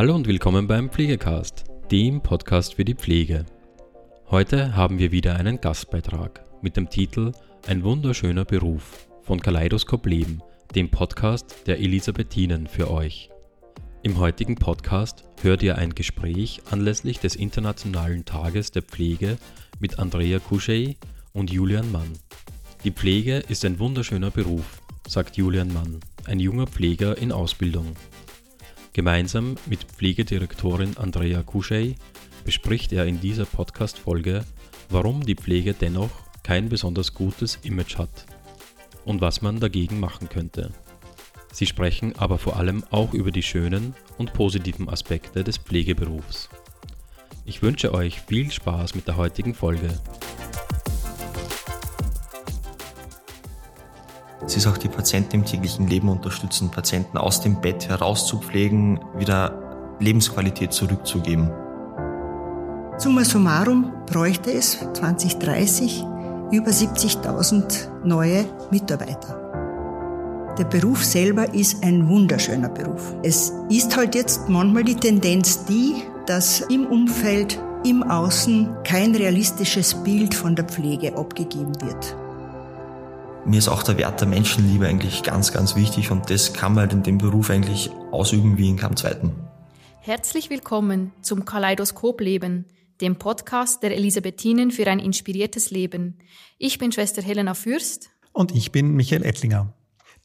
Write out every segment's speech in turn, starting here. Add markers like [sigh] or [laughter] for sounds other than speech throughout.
Hallo und willkommen beim Pflegecast, dem Podcast für die Pflege. Heute haben wir wieder einen Gastbeitrag mit dem Titel Ein wunderschöner Beruf von Kaleidoskop Leben, dem Podcast der Elisabethinen für euch. Im heutigen Podcast hört ihr ein Gespräch anlässlich des Internationalen Tages der Pflege mit Andrea Couchet und Julian Mann. Die Pflege ist ein wunderschöner Beruf, sagt Julian Mann, ein junger Pfleger in Ausbildung. Gemeinsam mit Pflegedirektorin Andrea Couchet bespricht er in dieser Podcast-Folge, warum die Pflege dennoch kein besonders gutes Image hat und was man dagegen machen könnte. Sie sprechen aber vor allem auch über die schönen und positiven Aspekte des Pflegeberufs. Ich wünsche euch viel Spaß mit der heutigen Folge. Es ist auch die Patienten im täglichen Leben unterstützen, Patienten aus dem Bett herauszupflegen, wieder Lebensqualität zurückzugeben. Summa summarum bräuchte es 2030 über 70.000 neue Mitarbeiter. Der Beruf selber ist ein wunderschöner Beruf. Es ist halt jetzt manchmal die Tendenz die, dass im Umfeld, im Außen kein realistisches Bild von der Pflege abgegeben wird. Mir ist auch der Wert der Menschenliebe eigentlich ganz, ganz wichtig und das kann man halt in dem Beruf eigentlich ausüben wie in keinem zweiten. Herzlich willkommen zum Kaleidoskop Leben, dem Podcast der Elisabethinen für ein inspiriertes Leben. Ich bin Schwester Helena Fürst. Und ich bin Michael Ettlinger.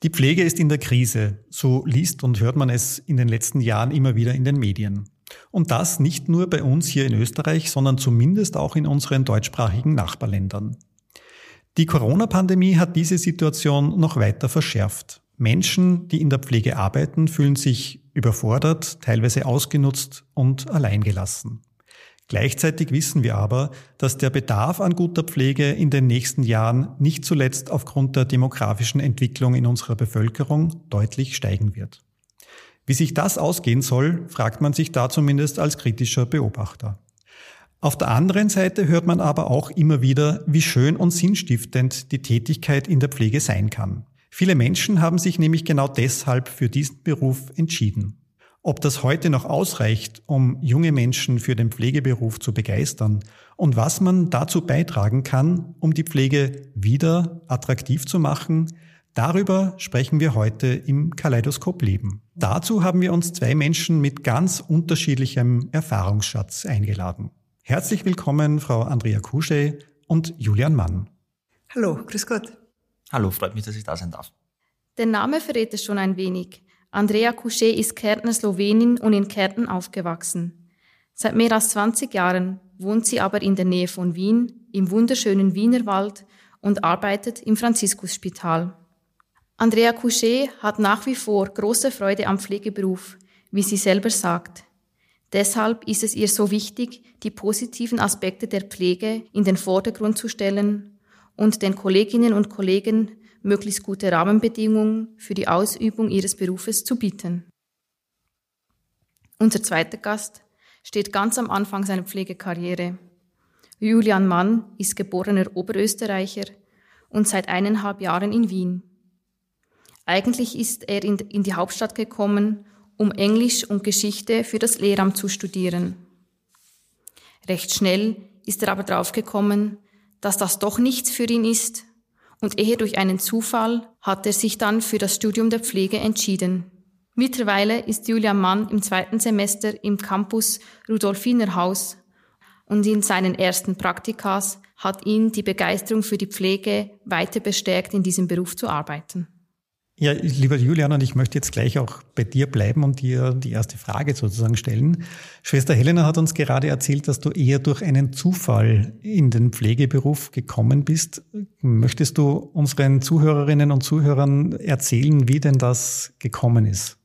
Die Pflege ist in der Krise, so liest und hört man es in den letzten Jahren immer wieder in den Medien. Und das nicht nur bei uns hier in Österreich, sondern zumindest auch in unseren deutschsprachigen Nachbarländern. Die Corona-Pandemie hat diese Situation noch weiter verschärft. Menschen, die in der Pflege arbeiten, fühlen sich überfordert, teilweise ausgenutzt und alleingelassen. Gleichzeitig wissen wir aber, dass der Bedarf an guter Pflege in den nächsten Jahren nicht zuletzt aufgrund der demografischen Entwicklung in unserer Bevölkerung deutlich steigen wird. Wie sich das ausgehen soll, fragt man sich da zumindest als kritischer Beobachter. Auf der anderen Seite hört man aber auch immer wieder, wie schön und sinnstiftend die Tätigkeit in der Pflege sein kann. Viele Menschen haben sich nämlich genau deshalb für diesen Beruf entschieden. Ob das heute noch ausreicht, um junge Menschen für den Pflegeberuf zu begeistern und was man dazu beitragen kann, um die Pflege wieder attraktiv zu machen, darüber sprechen wir heute im Kaleidoskop Leben. Dazu haben wir uns zwei Menschen mit ganz unterschiedlichem Erfahrungsschatz eingeladen. Herzlich willkommen, Frau Andrea Kusche und Julian Mann. Hallo, grüß Gott. Hallo, freut mich, dass ich da sein darf. Der Name verrät es schon ein wenig. Andrea Couchet ist Kärntner Slowenin und in Kärnten aufgewachsen. Seit mehr als 20 Jahren wohnt sie aber in der Nähe von Wien, im wunderschönen Wienerwald und arbeitet im Franziskusspital. Andrea Couchet hat nach wie vor große Freude am Pflegeberuf, wie sie selber sagt. Deshalb ist es ihr so wichtig, die positiven Aspekte der Pflege in den Vordergrund zu stellen und den Kolleginnen und Kollegen möglichst gute Rahmenbedingungen für die Ausübung ihres Berufes zu bieten. Unser zweiter Gast steht ganz am Anfang seiner Pflegekarriere. Julian Mann ist geborener Oberösterreicher und seit eineinhalb Jahren in Wien. Eigentlich ist er in die Hauptstadt gekommen, um Englisch und Geschichte für das Lehramt zu studieren. Recht schnell ist er aber draufgekommen, dass das doch nichts für ihn ist und eher durch einen Zufall hat er sich dann für das Studium der Pflege entschieden. Mittlerweile ist Julian Mann im zweiten Semester im Campus Rudolfiner Haus und in seinen ersten Praktikas hat ihn die Begeisterung für die Pflege weiter bestärkt, in diesem Beruf zu arbeiten. Ja, lieber Julian, und ich möchte jetzt gleich auch bei dir bleiben und dir die erste Frage sozusagen stellen. Schwester Helena hat uns gerade erzählt, dass du eher durch einen Zufall in den Pflegeberuf gekommen bist. Möchtest du unseren Zuhörerinnen und Zuhörern erzählen, wie denn das gekommen ist?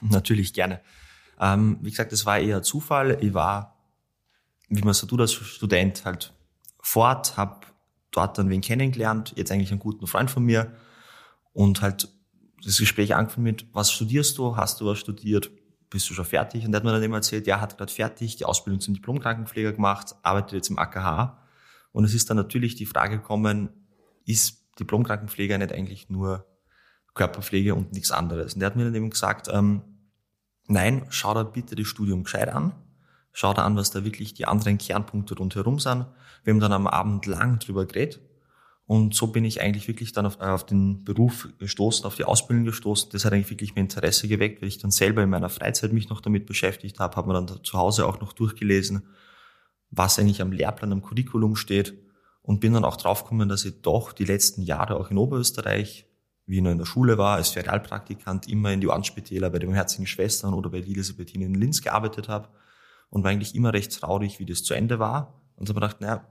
Natürlich gerne. Ähm, wie gesagt, es war eher Zufall. Ich war, wie man so tut als Student, halt fort, habe dort dann wen kennengelernt, jetzt eigentlich einen guten Freund von mir und halt das Gespräch angefangen mit, was studierst du? Hast du was studiert? Bist du schon fertig? Und der hat mir dann immer erzählt, ja, hat gerade fertig, die Ausbildung zum Diplomkrankenpfleger gemacht, arbeitet jetzt im AKH. Und es ist dann natürlich die Frage gekommen, ist Diplomkrankenpfleger nicht eigentlich nur Körperpflege und nichts anderes? Und der hat mir dann eben gesagt, ähm, Nein, schau da bitte das Studium gescheit an. Schau da an, was da wirklich die anderen Kernpunkte rundherum sind. Wir haben dann am Abend lang drüber geredet. Und so bin ich eigentlich wirklich dann auf, auf den Beruf gestoßen, auf die Ausbildung gestoßen. Das hat eigentlich wirklich mein Interesse geweckt, weil ich dann selber in meiner Freizeit mich noch damit beschäftigt habe, habe mir dann zu Hause auch noch durchgelesen, was eigentlich am Lehrplan, am Curriculum steht und bin dann auch draufgekommen, dass ich doch die letzten Jahre auch in Oberösterreich, wie ich noch in der Schule war, als Ferialpraktikant immer in die Ohrenspitäler bei den Herzigen Schwestern oder bei Elisabethine in Linz gearbeitet habe und war eigentlich immer recht traurig, wie das zu Ende war. Und habe mir gedacht, naja,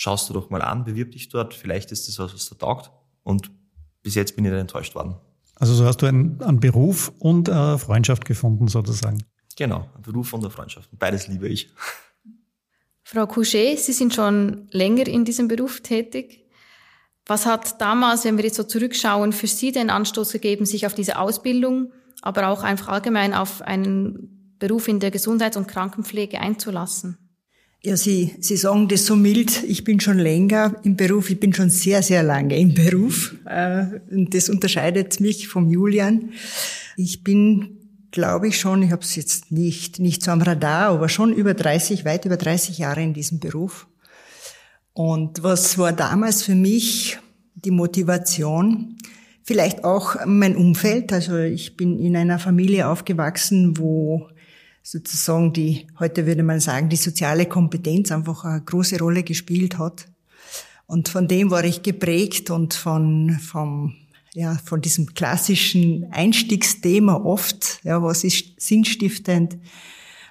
schaust du doch mal an, bewirb dich dort, vielleicht ist das was, was da taugt. Und bis jetzt bin ich nicht enttäuscht worden. Also so hast du einen, einen Beruf und eine Freundschaft gefunden sozusagen. Genau, ein Beruf und eine Freundschaft. Beides liebe ich. Frau Couchet, Sie sind schon länger in diesem Beruf tätig. Was hat damals, wenn wir jetzt so zurückschauen, für Sie den Anstoß gegeben, sich auf diese Ausbildung, aber auch einfach allgemein auf einen Beruf in der Gesundheits- und Krankenpflege einzulassen? Ja, Sie, Sie sagen das so mild. Ich bin schon länger im Beruf. Ich bin schon sehr, sehr lange im Beruf. Äh, und das unterscheidet mich vom Julian. Ich bin, glaube ich schon, ich habe es jetzt nicht, nicht so am Radar, aber schon über 30, weit über 30 Jahre in diesem Beruf. Und was war damals für mich die Motivation? Vielleicht auch mein Umfeld. Also ich bin in einer Familie aufgewachsen, wo sozusagen die, heute würde man sagen, die soziale Kompetenz einfach eine große Rolle gespielt hat. Und von dem war ich geprägt und von, vom, ja, von diesem klassischen Einstiegsthema oft, ja, was ist sinnstiftend,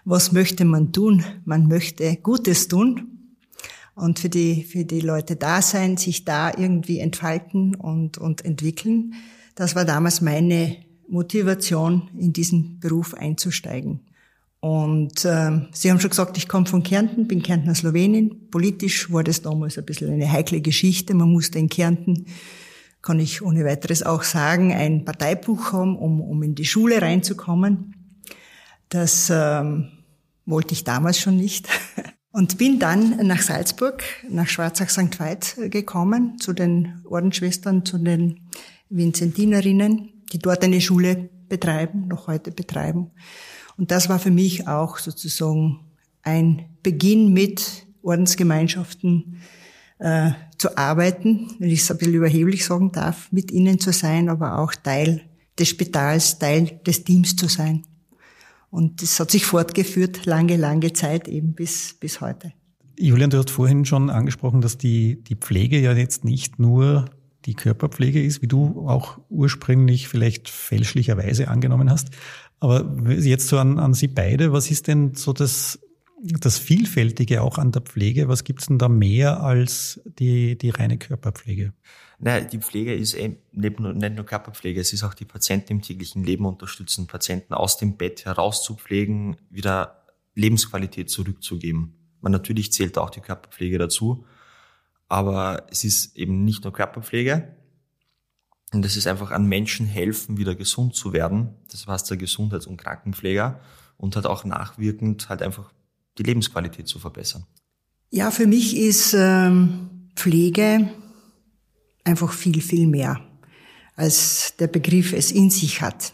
was möchte man tun? Man möchte Gutes tun und für die, für die Leute da sein, sich da irgendwie entfalten und, und entwickeln. Das war damals meine Motivation, in diesen Beruf einzusteigen. Und äh, Sie haben schon gesagt, ich komme von Kärnten, bin Kärntner Slowenin. Politisch war das damals ein bisschen eine heikle Geschichte. Man musste in Kärnten, kann ich ohne weiteres auch sagen, ein Parteibuch haben, um, um in die Schule reinzukommen. Das ähm, wollte ich damals schon nicht. [laughs] Und bin dann nach Salzburg, nach Schwarzach St. Veit gekommen, zu den Ordensschwestern, zu den Vinzentinerinnen, die dort eine Schule betreiben, noch heute betreiben. Und das war für mich auch sozusagen ein Beginn mit Ordensgemeinschaften äh, zu arbeiten, wenn ich es ein bisschen überheblich sagen darf, mit ihnen zu sein, aber auch Teil des Spitals, Teil des Teams zu sein. Und das hat sich fortgeführt, lange, lange Zeit eben bis, bis heute. Julian, du hast vorhin schon angesprochen, dass die, die Pflege ja jetzt nicht nur die Körperpflege ist, wie du auch ursprünglich vielleicht fälschlicherweise angenommen hast, aber jetzt so an, an Sie beide, was ist denn so das, das Vielfältige auch an der Pflege? Was gibt's denn da mehr als die, die reine Körperpflege? Naja, die Pflege ist eben nicht nur, Körperpflege, es ist auch die Patienten im täglichen Leben unterstützen, Patienten aus dem Bett herauszupflegen, wieder Lebensqualität zurückzugeben. Man natürlich zählt auch die Körperpflege dazu, aber es ist eben nicht nur Körperpflege, und das ist einfach an Menschen helfen, wieder gesund zu werden. Das war der Gesundheits- und Krankenpfleger und hat auch nachwirkend halt einfach die Lebensqualität zu verbessern. Ja, für mich ist ähm, Pflege einfach viel, viel mehr, als der Begriff es in sich hat.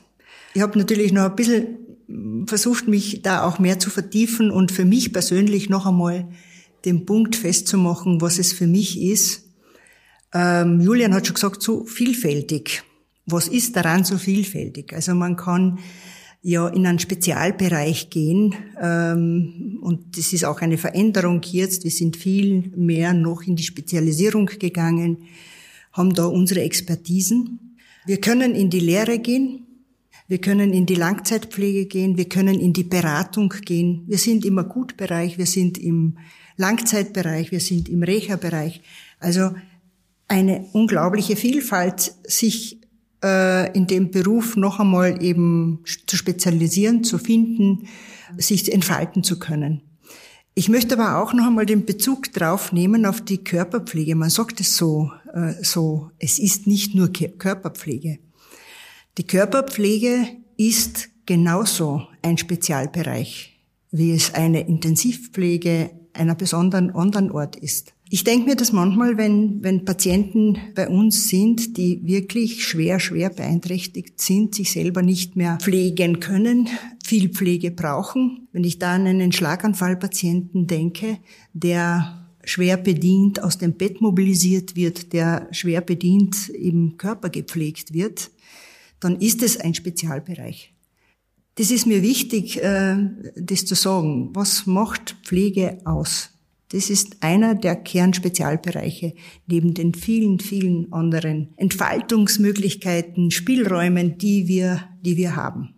Ich habe natürlich noch ein bisschen versucht, mich da auch mehr zu vertiefen und für mich persönlich noch einmal den Punkt festzumachen, was es für mich ist, ähm, Julian hat schon gesagt, so vielfältig. Was ist daran so vielfältig? Also man kann ja in einen Spezialbereich gehen ähm, und das ist auch eine Veränderung jetzt. Wir sind viel mehr noch in die Spezialisierung gegangen, haben da unsere Expertisen. Wir können in die Lehre gehen, wir können in die Langzeitpflege gehen, wir können in die Beratung gehen. Wir sind im Akutbereich, wir sind im Langzeitbereich, wir sind im Reha-Bereich. Also eine unglaubliche Vielfalt, sich äh, in dem Beruf noch einmal eben zu spezialisieren, zu finden, sich entfalten zu können. Ich möchte aber auch noch einmal den Bezug drauf nehmen auf die Körperpflege. Man sagt es so, äh, so, es ist nicht nur Körperpflege. Die Körperpflege ist genauso ein Spezialbereich, wie es eine Intensivpflege einer besonderen anderen Ort ist. Ich denke mir das manchmal, wenn, wenn Patienten bei uns sind, die wirklich schwer, schwer beeinträchtigt sind, sich selber nicht mehr pflegen können, viel Pflege brauchen. Wenn ich da an einen Schlaganfallpatienten denke, der schwer bedient aus dem Bett mobilisiert wird, der schwer bedient im Körper gepflegt wird, dann ist es ein Spezialbereich. Das ist mir wichtig, äh, das zu sagen. Was macht Pflege aus? Das ist einer der Kernspezialbereiche neben den vielen, vielen anderen Entfaltungsmöglichkeiten, Spielräumen, die wir, die wir haben.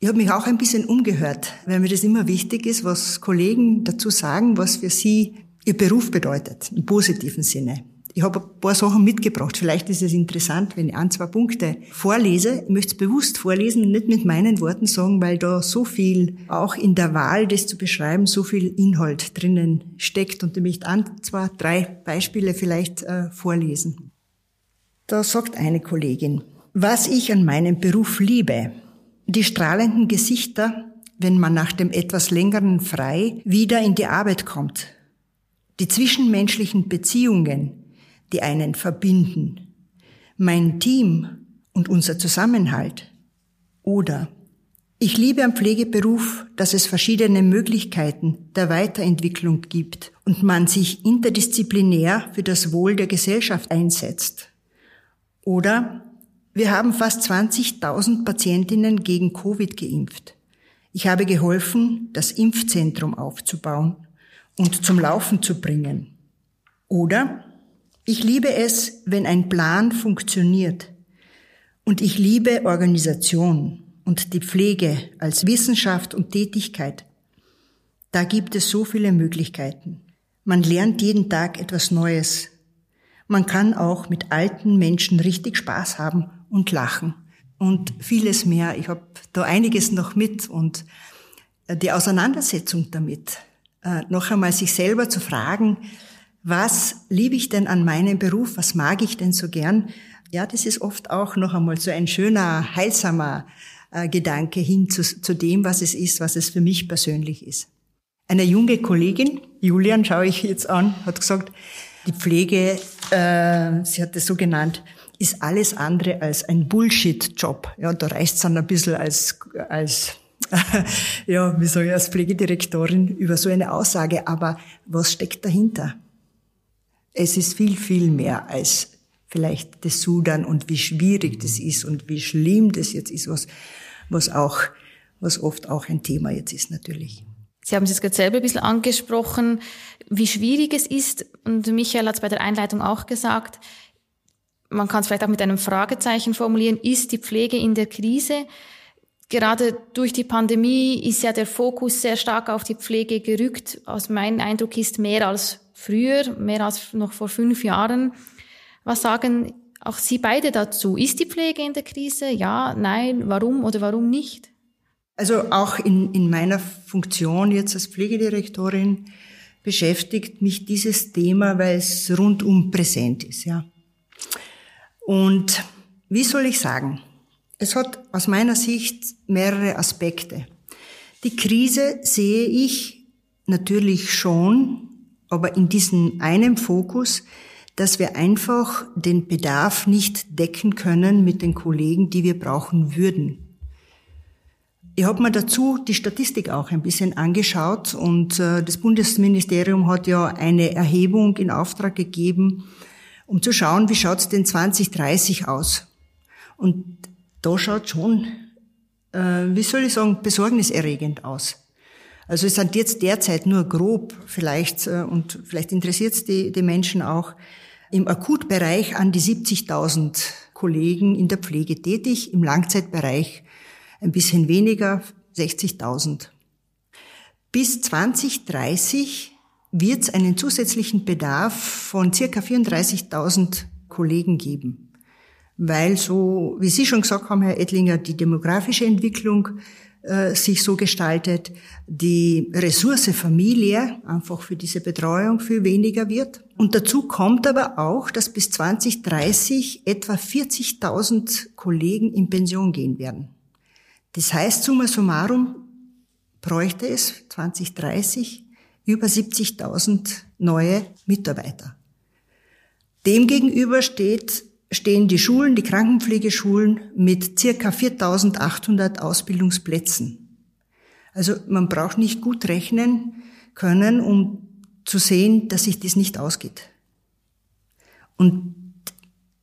Ich habe mich auch ein bisschen umgehört, weil mir das immer wichtig ist, was Kollegen dazu sagen, was für sie ihr Beruf bedeutet, im positiven Sinne. Ich habe ein paar Sachen mitgebracht. Vielleicht ist es interessant, wenn ich ein, zwei Punkte vorlese. Ich möchte es bewusst vorlesen nicht mit meinen Worten sagen, weil da so viel, auch in der Wahl, das zu beschreiben, so viel Inhalt drinnen steckt. Und ich möchte ein, zwei, drei Beispiele vielleicht äh, vorlesen. Da sagt eine Kollegin, was ich an meinem Beruf liebe, die strahlenden Gesichter, wenn man nach dem etwas längeren Frei wieder in die Arbeit kommt, die zwischenmenschlichen Beziehungen, die einen verbinden, mein Team und unser Zusammenhalt. Oder ich liebe am Pflegeberuf, dass es verschiedene Möglichkeiten der Weiterentwicklung gibt und man sich interdisziplinär für das Wohl der Gesellschaft einsetzt. Oder wir haben fast 20.000 Patientinnen gegen Covid geimpft. Ich habe geholfen, das Impfzentrum aufzubauen und zum Laufen zu bringen. Oder ich liebe es, wenn ein Plan funktioniert. Und ich liebe Organisation und die Pflege als Wissenschaft und Tätigkeit. Da gibt es so viele Möglichkeiten. Man lernt jeden Tag etwas Neues. Man kann auch mit alten Menschen richtig Spaß haben und lachen und vieles mehr. Ich habe da einiges noch mit und äh, die Auseinandersetzung damit, äh, noch einmal sich selber zu fragen, was liebe ich denn an meinem Beruf, was mag ich denn so gern? Ja, das ist oft auch noch einmal so ein schöner, heilsamer äh, Gedanke hin zu, zu dem, was es ist, was es für mich persönlich ist. Eine junge Kollegin, Julian schaue ich jetzt an, hat gesagt, die Pflege, äh, sie hat es so genannt, ist alles andere als ein Bullshit-Job. Ja, da reicht es dann ein bisschen als, als [laughs] ja, wie soll ich als Pflegedirektorin über so eine Aussage, aber was steckt dahinter? Es ist viel, viel mehr als vielleicht das Sudan und wie schwierig das ist und wie schlimm das jetzt ist, was, was auch, was oft auch ein Thema jetzt ist natürlich. Sie haben es jetzt gerade selber ein bisschen angesprochen, wie schwierig es ist. Und Michael hat es bei der Einleitung auch gesagt. Man kann es vielleicht auch mit einem Fragezeichen formulieren. Ist die Pflege in der Krise? Gerade durch die Pandemie ist ja der Fokus sehr stark auf die Pflege gerückt. Aus meinem Eindruck ist mehr als früher, mehr als noch vor fünf Jahren. Was sagen auch Sie beide dazu? Ist die Pflege in der Krise? Ja, nein, warum oder warum nicht? Also auch in, in meiner Funktion jetzt als Pflegedirektorin beschäftigt mich dieses Thema, weil es rundum präsent ist, ja. Und wie soll ich sagen? Es hat aus meiner Sicht mehrere Aspekte. Die Krise sehe ich natürlich schon aber in diesem einen Fokus, dass wir einfach den Bedarf nicht decken können mit den Kollegen, die wir brauchen würden. Ich habe mir dazu die Statistik auch ein bisschen angeschaut und äh, das Bundesministerium hat ja eine Erhebung in Auftrag gegeben, um zu schauen, wie schaut's denn 2030 aus. Und da schaut schon, äh, wie soll ich sagen, besorgniserregend aus. Also es sind jetzt derzeit nur grob vielleicht, äh, und vielleicht interessiert es die, die Menschen auch, im Akutbereich an die 70.000 Kollegen in der Pflege tätig, im Langzeitbereich ein bisschen weniger, 60.000. Bis 2030 wird es einen zusätzlichen Bedarf von circa 34.000 Kollegen geben. Weil so, wie Sie schon gesagt haben, Herr Ettlinger, die demografische Entwicklung äh, sich so gestaltet, die Ressource Familie einfach für diese Betreuung viel weniger wird. Und dazu kommt aber auch, dass bis 2030 etwa 40.000 Kollegen in Pension gehen werden. Das heißt, summa summarum bräuchte es 2030 über 70.000 neue Mitarbeiter. Demgegenüber steht stehen die Schulen, die Krankenpflegeschulen mit circa 4800 Ausbildungsplätzen. Also man braucht nicht gut rechnen können, um zu sehen, dass sich das nicht ausgeht. Und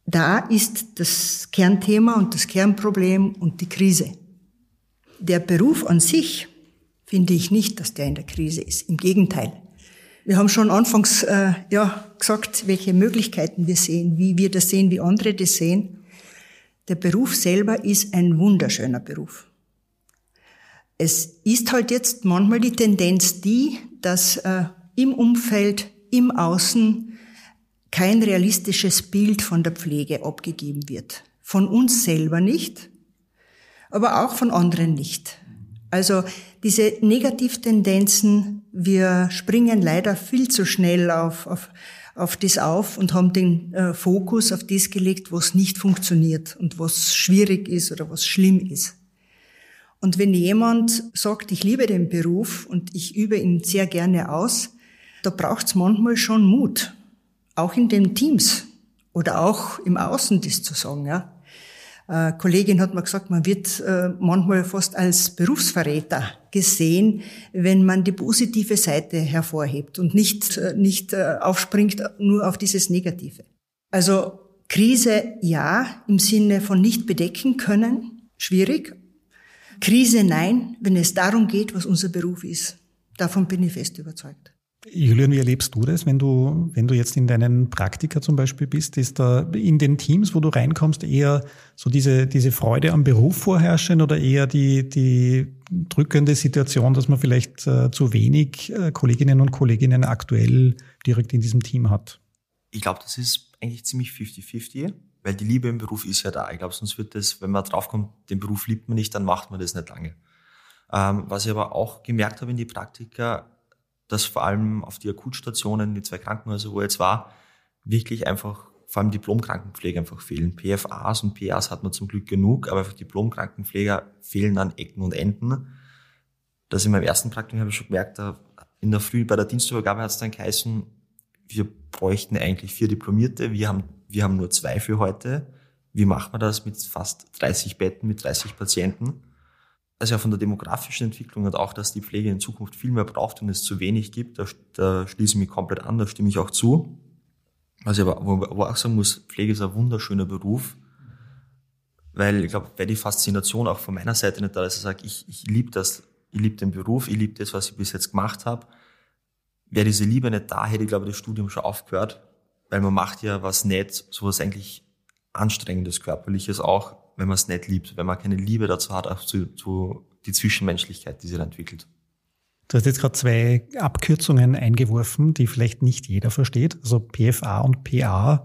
da ist das Kernthema und das Kernproblem und die Krise. Der Beruf an sich finde ich nicht, dass der in der Krise ist. Im Gegenteil. Wir haben schon anfangs äh, ja, gesagt, welche Möglichkeiten wir sehen, wie wir das sehen, wie andere das sehen. Der Beruf selber ist ein wunderschöner Beruf. Es ist halt jetzt manchmal die Tendenz die, dass äh, im Umfeld, im Außen kein realistisches Bild von der Pflege abgegeben wird. Von uns selber nicht, aber auch von anderen nicht. Also diese Negativtendenzen, wir springen leider viel zu schnell auf, auf, auf das auf und haben den äh, Fokus auf das gelegt, was nicht funktioniert und was schwierig ist oder was schlimm ist. Und wenn jemand sagt, ich liebe den Beruf und ich übe ihn sehr gerne aus, da braucht es manchmal schon Mut, auch in den Teams oder auch im Außen das zu sagen. Ja. Äh, Kollegin hat mir gesagt, man wird äh, manchmal fast als Berufsverräter gesehen, wenn man die positive Seite hervorhebt und nicht, äh, nicht äh, aufspringt nur auf dieses Negative. Also Krise ja, im Sinne von nicht bedecken können, schwierig. Krise nein, wenn es darum geht, was unser Beruf ist. Davon bin ich fest überzeugt. Julian, wie erlebst du das, wenn du, wenn du jetzt in deinen Praktika zum Beispiel bist? Ist da in den Teams, wo du reinkommst, eher so diese, diese Freude am Beruf vorherrschen oder eher die, die drückende Situation, dass man vielleicht äh, zu wenig äh, Kolleginnen und Kolleginnen aktuell direkt in diesem Team hat? Ich glaube, das ist eigentlich ziemlich 50-50, weil die Liebe im Beruf ist ja da. Ich glaube, sonst wird das, wenn man draufkommt, den Beruf liebt man nicht, dann macht man das nicht lange. Ähm, was ich aber auch gemerkt habe in die Praktika, dass vor allem auf die Akutstationen, die zwei Krankenhäuser, wo ich jetzt war, wirklich einfach vor allem Diplomkrankenpflege einfach fehlen. PFAs und PAs hat man zum Glück genug, aber Diplomkrankenpfleger fehlen an Ecken und Enden. Das in meinem ersten Praktikum habe ich schon gemerkt, da in der Früh bei der Dienstübergabe hat es dann geheißen, wir bräuchten eigentlich vier Diplomierte, wir haben, wir haben nur zwei für heute. Wie macht man das mit fast 30 Betten, mit 30 Patienten? Also ja von der demografischen Entwicklung und auch, dass die Pflege in Zukunft viel mehr braucht und es zu wenig gibt, da, da schließe ich mich komplett an, da stimme ich auch zu. Also aber, wo, wo auch sagen muss, Pflege ist ein wunderschöner Beruf, weil ich glaube, wäre die Faszination auch von meiner Seite nicht da, dass ich sage, ich, ich liebe das, ich liebe den Beruf, ich liebe das, was ich bis jetzt gemacht habe. Wäre diese Liebe nicht da, hätte ich glaube das Studium schon aufgehört, weil man macht ja was nicht, sowas eigentlich anstrengendes, körperliches auch, wenn man es nicht liebt, wenn man keine Liebe dazu hat, auch zu, zu die Zwischenmenschlichkeit, die sich da entwickelt. Du hast jetzt gerade zwei Abkürzungen eingeworfen, die vielleicht nicht jeder versteht. Also PFA und PA.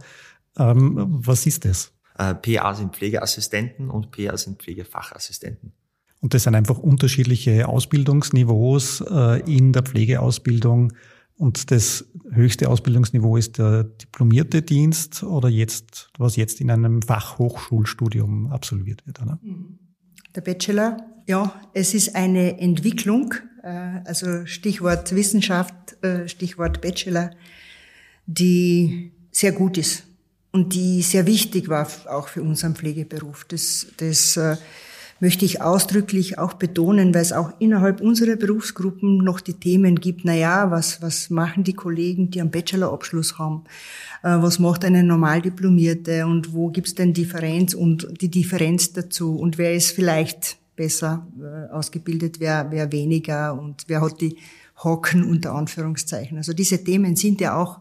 Ähm, was ist das? Äh, PA sind Pflegeassistenten und PA sind Pflegefachassistenten. Und das sind einfach unterschiedliche Ausbildungsniveaus äh, in der Pflegeausbildung und das höchste Ausbildungsniveau ist der diplomierte Dienst oder jetzt, was jetzt in einem Fachhochschulstudium absolviert wird, oder? Der Bachelor, ja, es ist eine Entwicklung, äh, also Stichwort Wissenschaft, äh, Stichwort Bachelor, die sehr gut ist und die sehr wichtig war auch für unseren Pflegeberuf. Das, das äh, möchte ich ausdrücklich auch betonen, weil es auch innerhalb unserer Berufsgruppen noch die Themen gibt, na ja, was, was machen die Kollegen, die einen Bachelorabschluss haben? Äh, was macht eine Normaldiplomierte und wo gibt's denn Differenz und die Differenz dazu und wer ist vielleicht besser äh, ausgebildet, wer, wer weniger und wer hat die Hocken unter Anführungszeichen. Also diese Themen sind ja auch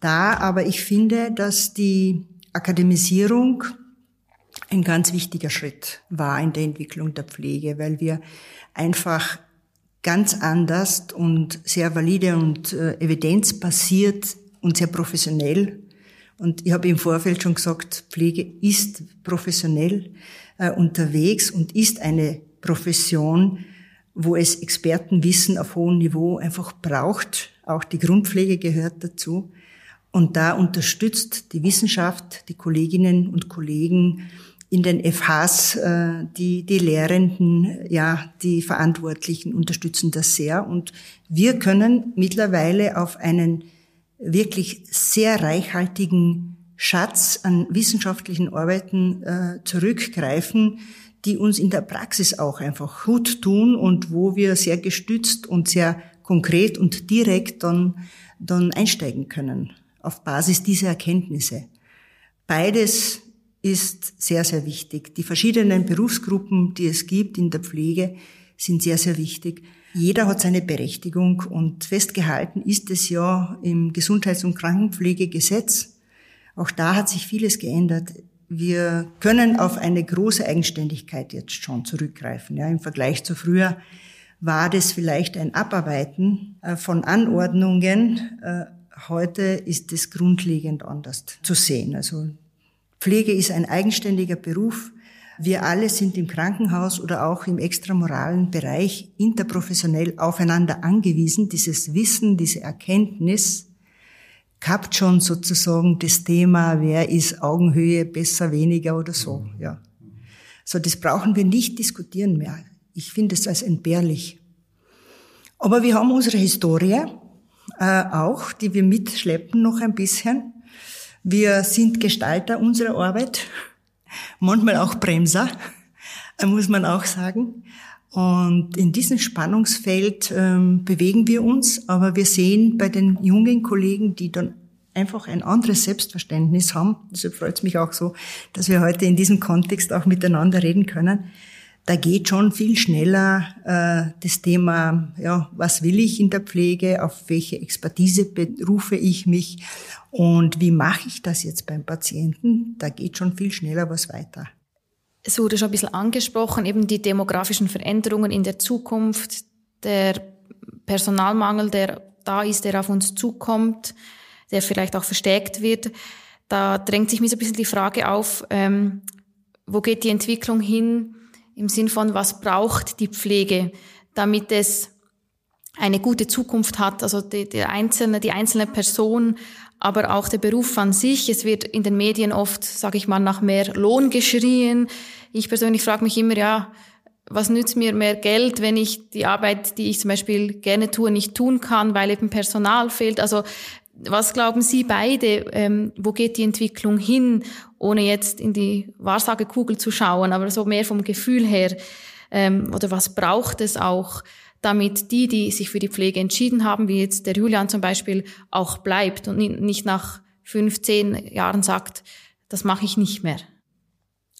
da, aber ich finde, dass die Akademisierung ein ganz wichtiger Schritt war in der Entwicklung der Pflege, weil wir einfach ganz anders und sehr valide und äh, evidenzbasiert und sehr professionell. Und ich habe im Vorfeld schon gesagt, Pflege ist professionell äh, unterwegs und ist eine Profession, wo es Expertenwissen auf hohem Niveau einfach braucht. Auch die Grundpflege gehört dazu. Und da unterstützt die Wissenschaft, die Kolleginnen und Kollegen in den FHs, äh, die, die Lehrenden, ja, die Verantwortlichen unterstützen das sehr. Und wir können mittlerweile auf einen wirklich sehr reichhaltigen Schatz an wissenschaftlichen Arbeiten äh, zurückgreifen, die uns in der Praxis auch einfach gut tun und wo wir sehr gestützt und sehr konkret und direkt dann, dann einsteigen können auf Basis dieser Erkenntnisse. Beides ist sehr, sehr wichtig. Die verschiedenen Berufsgruppen, die es gibt in der Pflege, sind sehr, sehr wichtig. Jeder hat seine Berechtigung und festgehalten ist es ja im Gesundheits- und Krankenpflegegesetz. Auch da hat sich vieles geändert. Wir können auf eine große Eigenständigkeit jetzt schon zurückgreifen. Ja, Im Vergleich zu früher war das vielleicht ein Abarbeiten äh, von Anordnungen. Äh, heute ist es grundlegend anders zu sehen. Also Pflege ist ein eigenständiger Beruf. Wir alle sind im Krankenhaus oder auch im extramoralen Bereich interprofessionell aufeinander angewiesen. Dieses Wissen, diese Erkenntnis kappt schon sozusagen das Thema, wer ist Augenhöhe besser, weniger oder so, ja. So, das brauchen wir nicht diskutieren mehr. Ich finde es als entbehrlich. Aber wir haben unsere Historie äh, auch, die wir mitschleppen noch ein bisschen. Wir sind Gestalter unserer Arbeit manchmal auch Bremser, [laughs] muss man auch sagen. Und in diesem Spannungsfeld ähm, bewegen wir uns, aber wir sehen bei den jungen Kollegen, die dann einfach ein anderes Selbstverständnis haben, deshalb freut es mich auch so, dass wir heute in diesem Kontext auch miteinander reden können. Da geht schon viel schneller äh, das Thema, ja, was will ich in der Pflege, auf welche Expertise berufe ich mich und wie mache ich das jetzt beim Patienten? Da geht schon viel schneller was weiter. Es wurde schon ein bisschen angesprochen, eben die demografischen Veränderungen in der Zukunft, der Personalmangel, der da ist, der auf uns zukommt, der vielleicht auch verstärkt wird. Da drängt sich mir so ein bisschen die Frage auf, ähm, wo geht die Entwicklung hin im Sinn von, was braucht die Pflege, damit es eine gute Zukunft hat, also die, die einzelne, die einzelne Person aber auch der Beruf an sich. Es wird in den Medien oft, sage ich mal, nach mehr Lohn geschrien. Ich persönlich frage mich immer, ja, was nützt mir mehr Geld, wenn ich die Arbeit, die ich zum Beispiel gerne tue, nicht tun kann, weil eben Personal fehlt? Also was glauben Sie beide, ähm, wo geht die Entwicklung hin, ohne jetzt in die Wahrsagekugel zu schauen, aber so mehr vom Gefühl her? Ähm, oder was braucht es auch? Damit die, die sich für die Pflege entschieden haben, wie jetzt der Julian zum Beispiel, auch bleibt und nicht nach fünf, zehn Jahren sagt, das mache ich nicht mehr.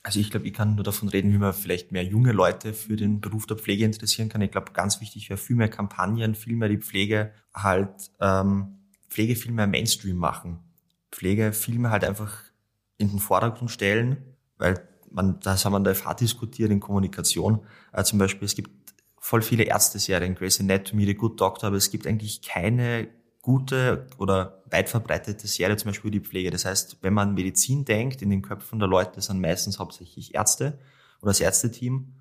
Also ich glaube, ich kann nur davon reden, wie man vielleicht mehr junge Leute für den Beruf der Pflege interessieren kann. Ich glaube, ganz wichtig wäre viel mehr Kampagnen, viel mehr die Pflege halt, ähm, Pflege viel mehr Mainstream machen. Pflege viel mehr halt einfach in den Vordergrund stellen, weil man, das haben wir in der FH diskutiert, in Kommunikation. Äh, zum Beispiel, es gibt voll viele Ärzte-Serien, Grey's Anatomy, The Good Doctor, aber es gibt eigentlich keine gute oder weit verbreitete Serie, zum Beispiel die Pflege. Das heißt, wenn man Medizin denkt, in den Köpfen der Leute sind meistens hauptsächlich Ärzte oder das Ärzteteam.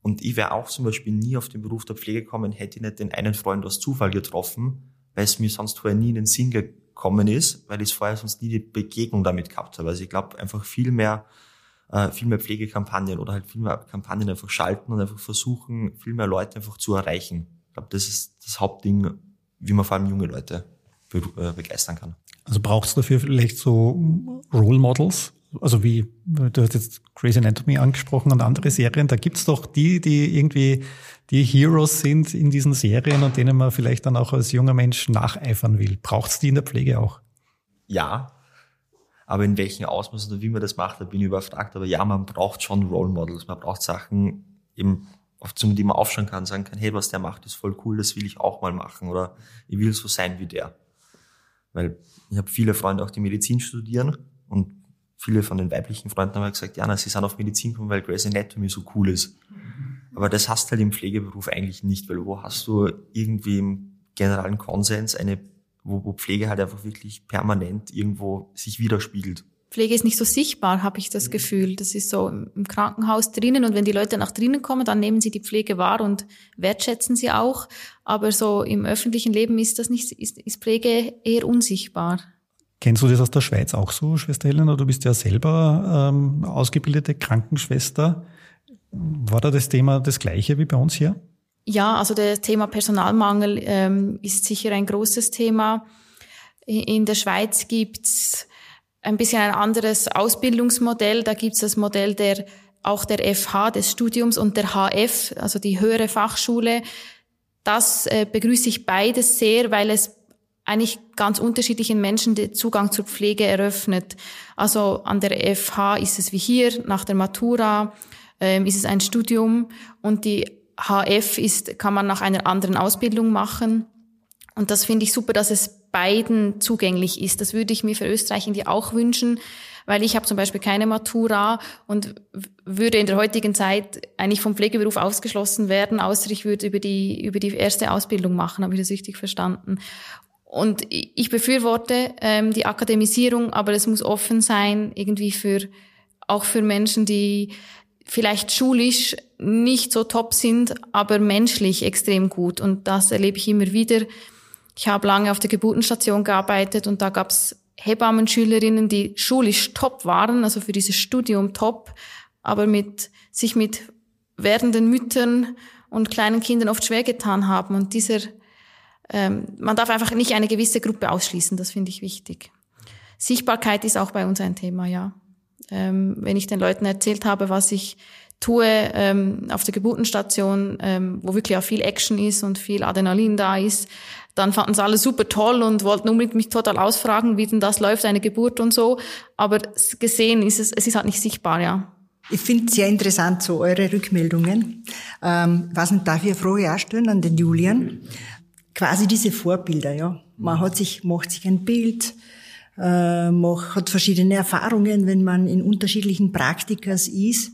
Und ich wäre auch zum Beispiel nie auf den Beruf der Pflege gekommen, hätte ich nicht den einen Freund aus Zufall getroffen, weil es mir sonst vorher nie in den Sinn gekommen ist, weil ich vorher sonst nie die Begegnung damit gehabt habe. Also ich glaube einfach viel mehr äh, viel mehr Pflegekampagnen oder halt viel mehr Kampagnen einfach schalten und einfach versuchen, viel mehr Leute einfach zu erreichen. Ich glaube, das ist das Hauptding, wie man vor allem junge Leute be äh, begeistern kann. Also braucht es dafür vielleicht so Role Models? Also wie, du hast jetzt Crazy Anatomy angesprochen und andere Serien, da gibt's doch die, die irgendwie die Heroes sind in diesen Serien und denen man vielleicht dann auch als junger Mensch nacheifern will. Braucht's die in der Pflege auch? Ja, aber in welchem Ausmaß oder wie man das macht, da bin ich überfragt. Aber ja, man braucht schon Role Models. Man braucht Sachen, eben, auf zu die man aufschauen kann, sagen kann, hey, was der macht, ist voll cool, das will ich auch mal machen. Oder ich will so sein wie der. Weil ich habe viele Freunde auch, die Medizin studieren und viele von den weiblichen Freunden haben halt gesagt, ja, na, sie sind auf Medizin gekommen, weil Grey's Anatomy so cool ist. Aber das hast du halt im Pflegeberuf eigentlich nicht, weil wo hast du irgendwie im generalen Konsens eine wo, wo Pflege halt einfach wirklich permanent irgendwo sich widerspiegelt. Pflege ist nicht so sichtbar, habe ich das Gefühl. Das ist so im Krankenhaus drinnen und wenn die Leute nach drinnen kommen, dann nehmen sie die Pflege wahr und wertschätzen sie auch. Aber so im öffentlichen Leben ist das nicht, ist, ist Pflege eher unsichtbar. Kennst du das aus der Schweiz auch so, Schwester Helena? Du bist ja selber ähm, ausgebildete Krankenschwester. War da das Thema das gleiche wie bei uns hier? Ja, also das Thema Personalmangel ähm, ist sicher ein großes Thema. In der Schweiz gibt's ein bisschen ein anderes Ausbildungsmodell. Da gibt es das Modell der auch der FH des Studiums und der HF, also die höhere Fachschule. Das äh, begrüße ich beides sehr, weil es eigentlich ganz unterschiedlichen Menschen den Zugang zur Pflege eröffnet. Also an der FH ist es wie hier, nach der Matura ähm, ist es ein Studium und die HF ist, kann man nach einer anderen Ausbildung machen. Und das finde ich super, dass es beiden zugänglich ist. Das würde ich mir für Österreich in die auch wünschen, weil ich habe zum Beispiel keine Matura und würde in der heutigen Zeit eigentlich vom Pflegeberuf ausgeschlossen werden, außer ich würde über die, über die erste Ausbildung machen, habe ich das richtig verstanden. Und ich befürworte ähm, die Akademisierung, aber es muss offen sein, irgendwie für auch für Menschen, die vielleicht schulisch nicht so top sind, aber menschlich extrem gut. Und das erlebe ich immer wieder. Ich habe lange auf der Geburtenstation gearbeitet und da gab es Hebammenschülerinnen, die schulisch top waren, also für dieses Studium top, aber mit sich mit werdenden Müttern und kleinen Kindern oft schwer getan haben. Und dieser ähm, man darf einfach nicht eine gewisse Gruppe ausschließen, das finde ich wichtig. Sichtbarkeit ist auch bei uns ein Thema, ja. Ähm, wenn ich den Leuten erzählt habe, was ich tue ähm, auf der Geburtenstation, ähm, wo wirklich auch viel Action ist und viel Adrenalin da ist, dann fanden sie alle super toll und wollten unbedingt mich total ausfragen, wie denn das läuft, eine Geburt und so. Aber gesehen ist es, es ist halt nicht sichtbar, ja. Ich finde sehr interessant so eure Rückmeldungen. Ähm, was nicht, darf ich auch stellen an den Julian? quasi diese Vorbilder, ja. Man hat sich, macht sich ein Bild, äh, macht, hat verschiedene Erfahrungen, wenn man in unterschiedlichen Praktikas ist.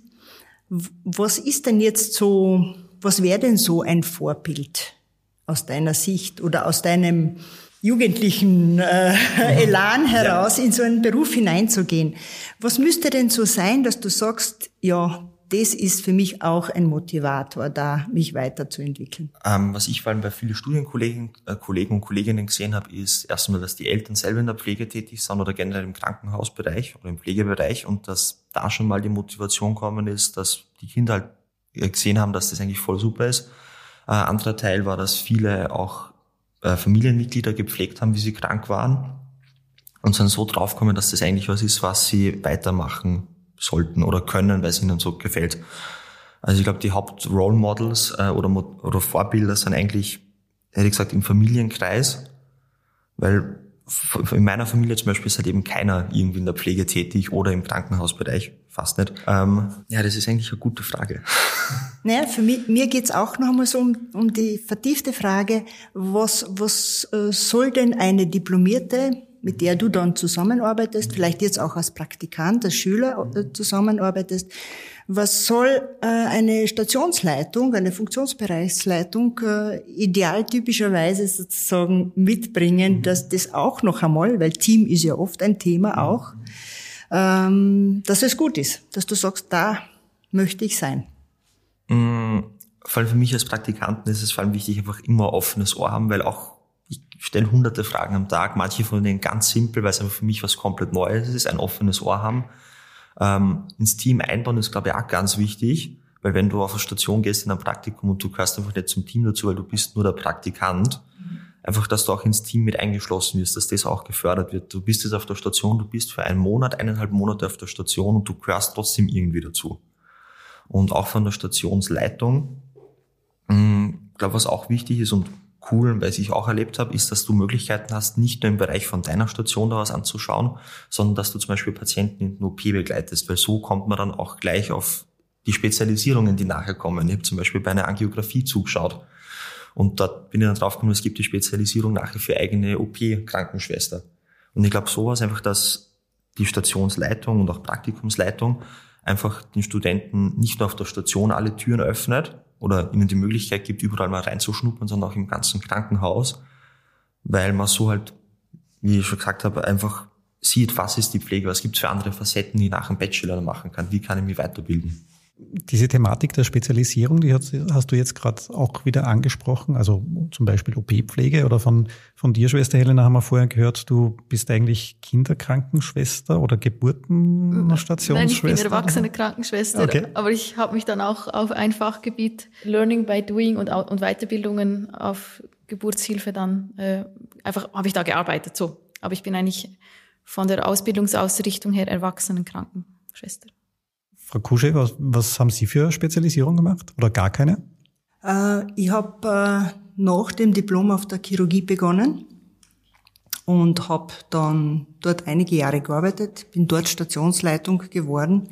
Was ist denn jetzt so, was wäre denn so ein Vorbild aus deiner Sicht oder aus deinem jugendlichen äh, Elan heraus in so einen Beruf hineinzugehen? Was müsste denn so sein, dass du sagst, ja, das ist für mich auch ein Motivator, da mich weiterzuentwickeln. Ähm, was ich vor allem bei vielen Studienkollegen äh, Kollegen und Kolleginnen gesehen habe, ist erstmal, dass die Eltern selber in der Pflege tätig sind oder generell im Krankenhausbereich oder im Pflegebereich und dass da schon mal die Motivation kommen ist, dass die Kinder halt gesehen haben, dass das eigentlich voll super ist. Äh, anderer Teil war, dass viele auch äh, Familienmitglieder gepflegt haben, wie sie krank waren und sind so draufgekommen, dass das eigentlich was ist, was sie weitermachen sollten oder können, weil es ihnen so gefällt. Also ich glaube, die Haupt-Role Models äh, oder, oder Vorbilder sind eigentlich, hätte ich gesagt, im Familienkreis, weil in meiner Familie zum Beispiel ist halt eben keiner irgendwie in der Pflege tätig oder im Krankenhausbereich, fast nicht. Ähm, ja, das ist eigentlich eine gute Frage. [laughs] Naja, für mich, mir geht's auch noch einmal so um, um die vertiefte Frage, was, was äh, soll denn eine diplomierte mit der du dann zusammenarbeitest, vielleicht jetzt auch als Praktikant, als Schüler äh, zusammenarbeitest. Was soll äh, eine Stationsleitung, eine Funktionsbereichsleitung äh, idealtypischerweise sozusagen mitbringen, mhm. dass das auch noch einmal, weil Team ist ja oft ein Thema auch, ähm, dass es gut ist, dass du sagst, da möchte ich sein. Mhm. Vor allem für mich als Praktikanten ist es vor allem wichtig, einfach immer offenes Ohr haben, weil auch stelle hunderte Fragen am Tag, manche von denen ganz simpel, weil es einfach für mich was komplett Neues ist, ein offenes Ohr haben. Ähm, ins Team einbauen ist, glaube ich, auch ganz wichtig, weil wenn du auf eine Station gehst in ein Praktikum und du gehörst einfach nicht zum Team dazu, weil du bist nur der Praktikant, einfach, dass du auch ins Team mit eingeschlossen wirst, dass das auch gefördert wird. Du bist jetzt auf der Station, du bist für einen Monat, eineinhalb Monate auf der Station und du gehörst trotzdem irgendwie dazu. Und auch von der Stationsleitung, ich mm, glaube, was auch wichtig ist und cool, weil ich auch erlebt habe, ist, dass du Möglichkeiten hast, nicht nur im Bereich von deiner Station daraus anzuschauen, sondern dass du zum Beispiel Patienten in den OP begleitest, weil so kommt man dann auch gleich auf die Spezialisierungen, die nachher kommen. Ich habe zum Beispiel bei einer Angiografie zugeschaut und dort bin ich dann draufgekommen, es gibt die Spezialisierung nachher für eigene OP-Krankenschwester. Und ich glaube sowas einfach, dass die Stationsleitung und auch Praktikumsleitung einfach den Studenten nicht nur auf der Station alle Türen öffnet, oder ihnen die Möglichkeit gibt, überall mal reinzuschnuppern, sondern auch im ganzen Krankenhaus, weil man so halt, wie ich schon gesagt habe, einfach sieht, was ist die Pflege, was gibt es für andere Facetten, die ich nach dem Bachelor machen kann, wie kann ich mich weiterbilden. Diese Thematik der Spezialisierung, die hast, hast du jetzt gerade auch wieder angesprochen, also zum Beispiel OP-Pflege oder von, von dir, Schwester Helena, haben wir vorher gehört, du bist eigentlich Kinderkrankenschwester oder Geburtenstationsschwester? Nein, ich bin erwachsene Krankenschwester, okay. aber ich habe mich dann auch auf ein Fachgebiet Learning by Doing und, und Weiterbildungen auf Geburtshilfe dann, äh, einfach habe ich da gearbeitet, so. Aber ich bin eigentlich von der Ausbildungsausrichtung her Erwachsenenkrankenschwester. Frau Kusche, was, was haben Sie für Spezialisierung gemacht oder gar keine? Äh, ich habe äh, nach dem Diplom auf der Chirurgie begonnen und habe dann dort einige Jahre gearbeitet, bin dort Stationsleitung geworden,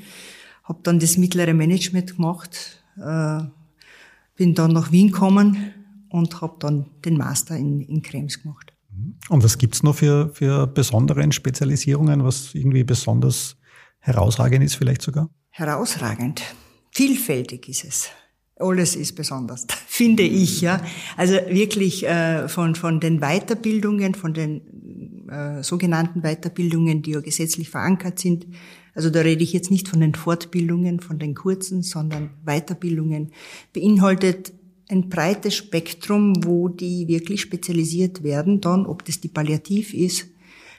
habe dann das mittlere Management gemacht, äh, bin dann nach Wien gekommen und habe dann den Master in, in Krems gemacht. Und was gibt's noch für, für besondere Spezialisierungen, was irgendwie besonders herausragend ist vielleicht sogar? Herausragend. Vielfältig ist es. Alles ist besonders, [laughs] finde ich, ja. Also wirklich äh, von, von den Weiterbildungen, von den äh, sogenannten Weiterbildungen, die ja gesetzlich verankert sind. Also da rede ich jetzt nicht von den Fortbildungen, von den kurzen, sondern Weiterbildungen, beinhaltet ein breites Spektrum, wo die wirklich spezialisiert werden, dann, ob das die Palliativ ist,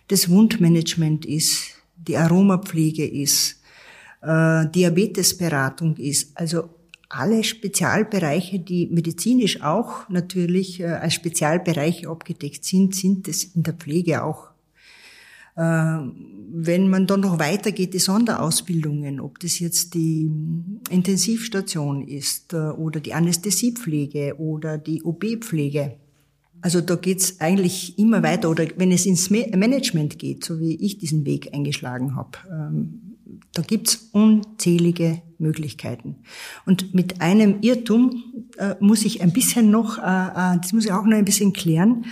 das Wundmanagement ist, die Aromapflege ist, äh, Diabetesberatung ist, also alle Spezialbereiche, die medizinisch auch natürlich äh, als Spezialbereiche abgedeckt sind, sind es in der Pflege auch. Äh, wenn man dann noch weitergeht, die Sonderausbildungen, ob das jetzt die Intensivstation ist äh, oder die Anästhesiepflege oder die OB-Pflege, also da geht's eigentlich immer weiter. Oder wenn es ins Management geht, so wie ich diesen Weg eingeschlagen habe, ähm, da gibt's unzählige Möglichkeiten. Und mit einem Irrtum äh, muss ich ein bisschen noch, äh, äh, das muss ich auch noch ein bisschen klären.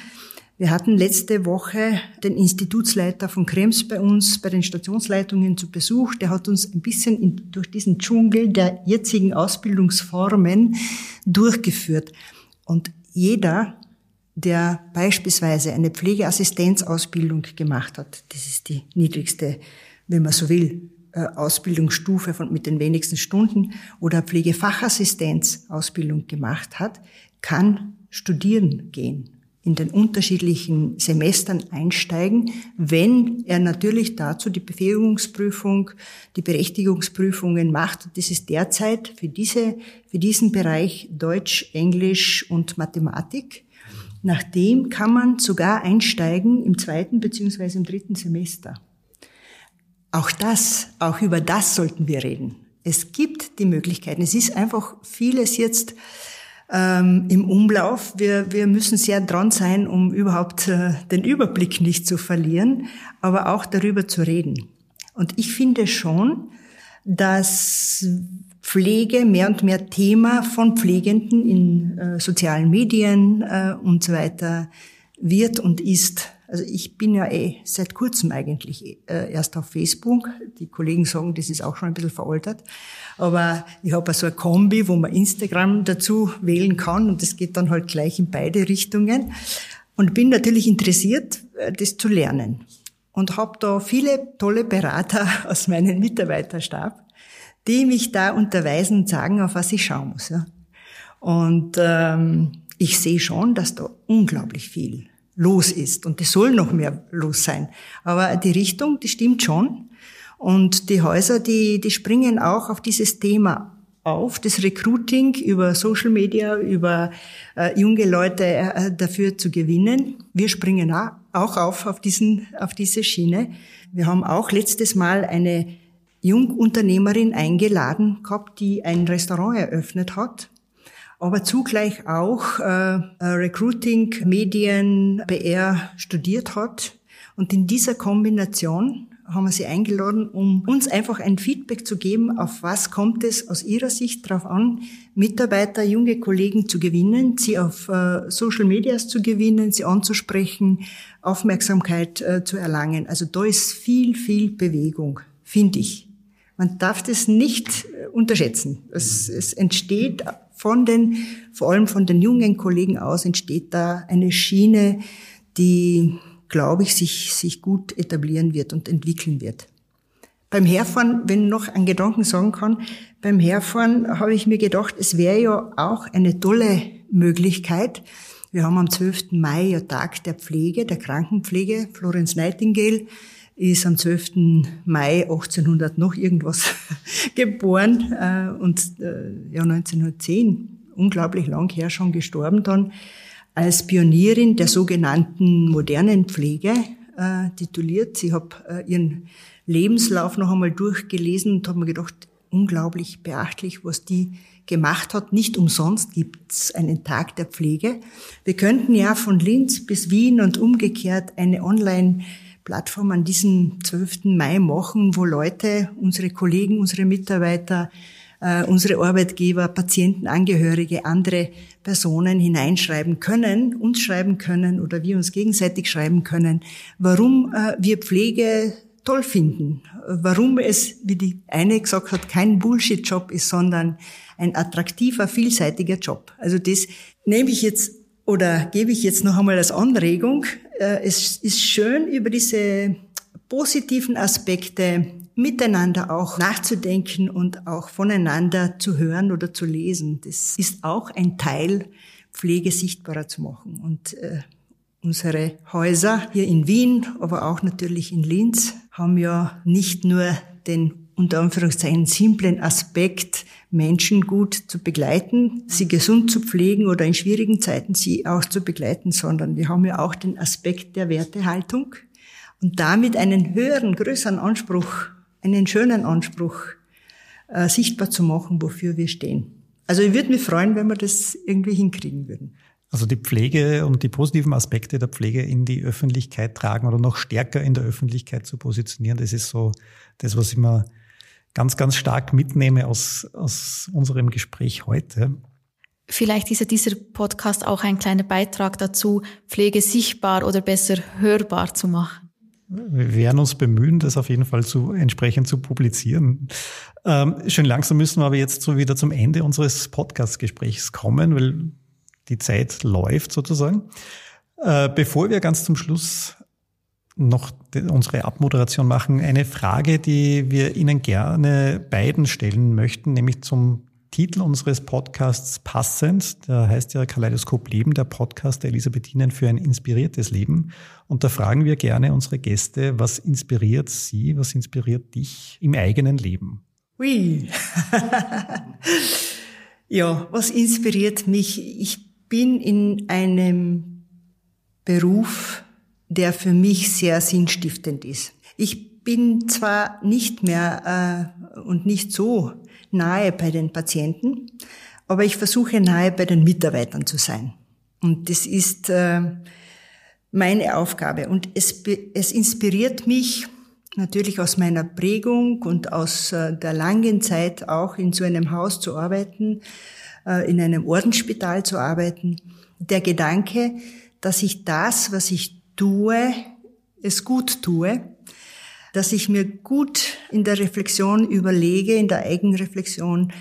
Wir hatten letzte Woche den Institutsleiter von Krems bei uns, bei den Stationsleitungen zu Besuch. Der hat uns ein bisschen in, durch diesen Dschungel der jetzigen Ausbildungsformen durchgeführt. Und jeder, der beispielsweise eine Pflegeassistenzausbildung gemacht hat, das ist die niedrigste, wenn man so will, Ausbildungsstufe von, mit den wenigsten Stunden oder Pflegefachassistenzausbildung gemacht hat, kann studieren gehen, in den unterschiedlichen Semestern einsteigen, wenn er natürlich dazu die Befähigungsprüfung, die Berechtigungsprüfungen macht. Das ist derzeit für diese, für diesen Bereich Deutsch, Englisch und Mathematik. Nachdem kann man sogar einsteigen im zweiten beziehungsweise im dritten Semester. Auch das, auch über das sollten wir reden. Es gibt die Möglichkeiten. Es ist einfach vieles jetzt ähm, im Umlauf. Wir, wir müssen sehr dran sein, um überhaupt äh, den Überblick nicht zu verlieren, aber auch darüber zu reden. Und ich finde schon, dass Pflege mehr und mehr Thema von Pflegenden in äh, sozialen Medien äh, und so weiter wird und ist. Also ich bin ja eh seit kurzem eigentlich äh, erst auf Facebook. Die Kollegen sagen, das ist auch schon ein bisschen veraltet. Aber ich habe so eine Kombi, wo man Instagram dazu wählen kann und das geht dann halt gleich in beide Richtungen. Und bin natürlich interessiert, äh, das zu lernen. Und habe da viele tolle Berater [laughs] aus meinem Mitarbeiterstab, die mich da unterweisen und sagen, auf was ich schauen muss. Ja. Und ähm, ich sehe schon, dass da unglaublich viel los ist. Und es soll noch mehr los sein. Aber die Richtung, die stimmt schon. Und die Häuser, die, die springen auch auf dieses Thema auf, das Recruiting über Social Media, über äh, junge Leute äh, dafür zu gewinnen. Wir springen auch auf auf, diesen, auf diese Schiene. Wir haben auch letztes Mal eine Jungunternehmerin eingeladen gehabt, die ein Restaurant eröffnet hat aber zugleich auch äh, Recruiting, Medien, PR studiert hat. Und in dieser Kombination haben wir sie eingeladen, um uns einfach ein Feedback zu geben, auf was kommt es aus ihrer Sicht darauf an, Mitarbeiter, junge Kollegen zu gewinnen, sie auf äh, Social Medias zu gewinnen, sie anzusprechen, Aufmerksamkeit äh, zu erlangen. Also da ist viel, viel Bewegung, finde ich. Man darf das nicht äh, unterschätzen. Es, es entsteht von den, vor allem von den jungen Kollegen aus entsteht da eine Schiene, die, glaube ich, sich, sich gut etablieren wird und entwickeln wird. Beim Herfahren, wenn noch einen Gedanken sagen kann, beim Herfahren habe ich mir gedacht, es wäre ja auch eine tolle Möglichkeit. Wir haben am 12. Mai ja Tag der Pflege, der Krankenpflege. Florence Nightingale ist am 12. Mai 1800 noch irgendwas [laughs] geboren äh, und äh, ja 1910, unglaublich lang her schon gestorben dann, als Pionierin der sogenannten modernen Pflege äh, tituliert. Ich habe äh, ihren Lebenslauf noch einmal durchgelesen und habe mir gedacht, unglaublich beachtlich, was die gemacht hat. Nicht umsonst gibt's einen Tag der Pflege. Wir könnten ja von Linz bis Wien und umgekehrt eine Online-Plattform an diesem 12. Mai machen, wo Leute, unsere Kollegen, unsere Mitarbeiter, äh, unsere Arbeitgeber, Patienten, Angehörige, andere Personen hineinschreiben können, uns schreiben können oder wir uns gegenseitig schreiben können, warum äh, wir Pflege toll finden, warum es, wie die eine gesagt hat, kein Bullshit-Job ist, sondern ein attraktiver, vielseitiger Job. Also das nehme ich jetzt oder gebe ich jetzt noch einmal als Anregung. Äh, es ist schön, über diese positiven Aspekte miteinander auch nachzudenken und auch voneinander zu hören oder zu lesen. Das ist auch ein Teil, Pflege sichtbarer zu machen. Und äh, unsere Häuser hier in Wien, aber auch natürlich in Linz haben ja nicht nur den unter Anführungszeichen simplen Aspekt, Menschen gut zu begleiten, sie gesund zu pflegen oder in schwierigen Zeiten sie auch zu begleiten, sondern wir haben ja auch den Aspekt der Wertehaltung und damit einen höheren, größeren Anspruch, einen schönen Anspruch äh, sichtbar zu machen, wofür wir stehen. Also ich würde mich freuen, wenn wir das irgendwie hinkriegen würden. Also die Pflege und die positiven Aspekte der Pflege in die Öffentlichkeit tragen oder noch stärker in der Öffentlichkeit zu positionieren, das ist so das, was ich mir ganz, ganz stark mitnehme aus, aus unserem Gespräch heute. Vielleicht ist ja dieser Podcast auch ein kleiner Beitrag dazu, Pflege sichtbar oder besser hörbar zu machen. Wir werden uns bemühen, das auf jeden Fall zu, entsprechend zu publizieren. Ähm, schön langsam müssen wir aber jetzt so wieder zum Ende unseres Podcast-Gesprächs kommen, weil die Zeit läuft sozusagen. Äh, bevor wir ganz zum Schluss noch unsere Abmoderation machen, eine Frage, die wir Ihnen gerne beiden stellen möchten, nämlich zum Titel unseres Podcasts passend. Der heißt ja Kaleidoskop Leben, der Podcast der Elisabethinen für ein inspiriertes Leben. Und da fragen wir gerne unsere Gäste, was inspiriert Sie, was inspiriert dich im eigenen Leben? Ui. ja, was inspiriert mich? Ich bin in einem Beruf, der für mich sehr sinnstiftend ist. Ich bin zwar nicht mehr äh, und nicht so nahe bei den Patienten, aber ich versuche nahe bei den Mitarbeitern zu sein. Und das ist äh, meine Aufgabe. Und es, es inspiriert mich natürlich aus meiner Prägung und aus äh, der langen Zeit auch in so einem Haus zu arbeiten, äh, in einem Ordensspital zu arbeiten. Der Gedanke, dass ich das, was ich tue, es gut tue, dass ich mir gut in der Reflexion überlege, in der Eigenreflexion,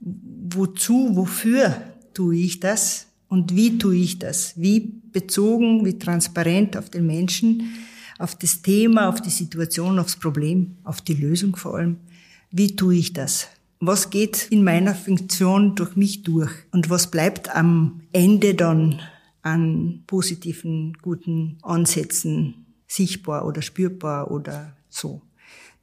wozu, wofür tue ich das und wie tue ich das, wie bezogen, wie transparent auf den Menschen, auf das Thema, auf die Situation, aufs Problem, auf die Lösung vor allem. Wie tue ich das? Was geht in meiner Funktion durch mich durch? Und was bleibt am Ende dann an positiven, guten Ansätzen sichtbar oder spürbar oder so.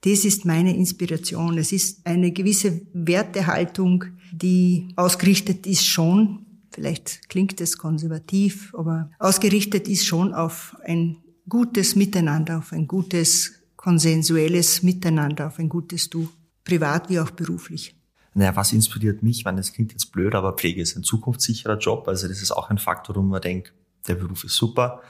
Das ist meine Inspiration. Es ist eine gewisse Wertehaltung, die ausgerichtet ist schon, vielleicht klingt es konservativ, aber ausgerichtet ist schon auf ein gutes Miteinander, auf ein gutes konsensuelles Miteinander, auf ein gutes Du, privat wie auch beruflich. Naja, was inspiriert mich? Ich das klingt jetzt blöd, aber Pflege ist ein zukunftssicherer Job. Also das ist auch ein Faktor, wo man denkt, der Beruf ist super.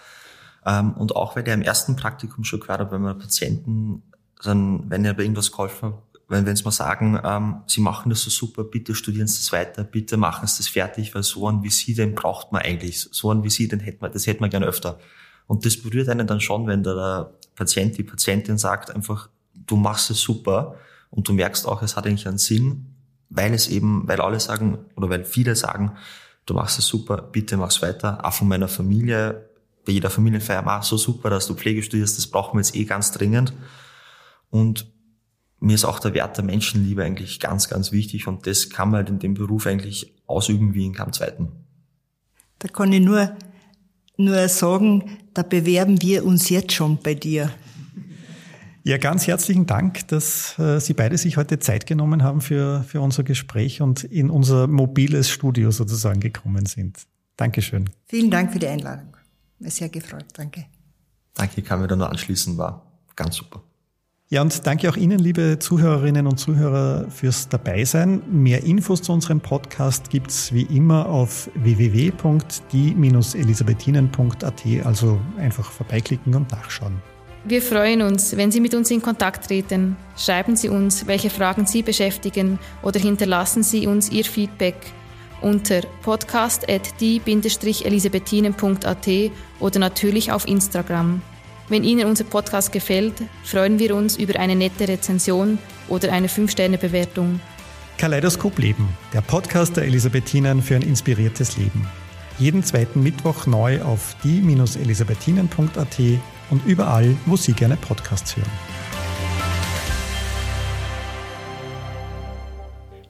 Ähm, und auch wenn der im ersten Praktikum schon gehört hat, wenn man Patienten, dann, wenn er bei irgendwas geholfen hat, wenn, wenn sie mal sagen, ähm, sie machen das so super, bitte studieren sie das weiter, bitte machen sie das fertig, weil so einen wie sie, den braucht man eigentlich. So einen wie sie, den hätte man, das hätte man gerne öfter. Und das berührt einen dann schon, wenn der Patient, die Patientin sagt einfach, du machst es super und du merkst auch, es hat eigentlich einen Sinn weil es eben, weil alle sagen oder weil viele sagen, du machst es super, bitte mach's weiter. Auch von meiner Familie, bei jeder Familienfeier, mach so super, dass du Pflege studierst, das brauchen wir jetzt eh ganz dringend. Und mir ist auch der Wert der Menschenliebe eigentlich ganz, ganz wichtig und das kann man halt in dem Beruf eigentlich ausüben wie in keinem zweiten. Da kann ich nur, nur sagen, da bewerben wir uns jetzt schon bei dir. Ja, ganz herzlichen Dank, dass äh, Sie beide sich heute Zeit genommen haben für, für unser Gespräch und in unser mobiles Studio sozusagen gekommen sind. Dankeschön. Vielen Dank für die Einladung. Mir sehr gefreut. Danke. Danke, ich kann mir da nur anschließen, war ganz super. Ja, und danke auch Ihnen, liebe Zuhörerinnen und Zuhörer, fürs Dabeisein. Mehr Infos zu unserem Podcast gibt's wie immer auf www.die-elisabethinen.at, also einfach vorbeiklicken und nachschauen. Wir freuen uns, wenn Sie mit uns in Kontakt treten. Schreiben Sie uns, welche Fragen Sie beschäftigen oder hinterlassen Sie uns Ihr Feedback unter podcast.die-elisabethinen.at oder natürlich auf Instagram. Wenn Ihnen unser Podcast gefällt, freuen wir uns über eine nette Rezension oder eine 5-Sterne-Bewertung. Kaleidoskop Leben, der Podcast der Elisabethinen für ein inspiriertes Leben. Jeden zweiten Mittwoch neu auf die-elisabethinen.at und überall, wo Sie gerne Podcasts hören.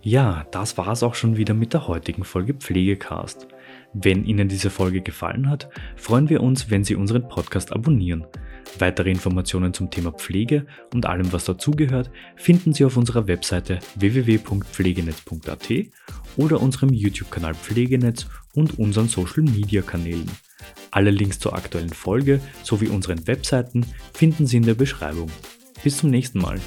Ja, das war es auch schon wieder mit der heutigen Folge Pflegecast. Wenn Ihnen diese Folge gefallen hat, freuen wir uns, wenn Sie unseren Podcast abonnieren. Weitere Informationen zum Thema Pflege und allem, was dazugehört, finden Sie auf unserer Webseite www.pflegenetz.at oder unserem YouTube-Kanal Pflegenetz und unseren Social-Media-Kanälen. Alle Links zur aktuellen Folge sowie unseren Webseiten finden Sie in der Beschreibung. Bis zum nächsten Mal.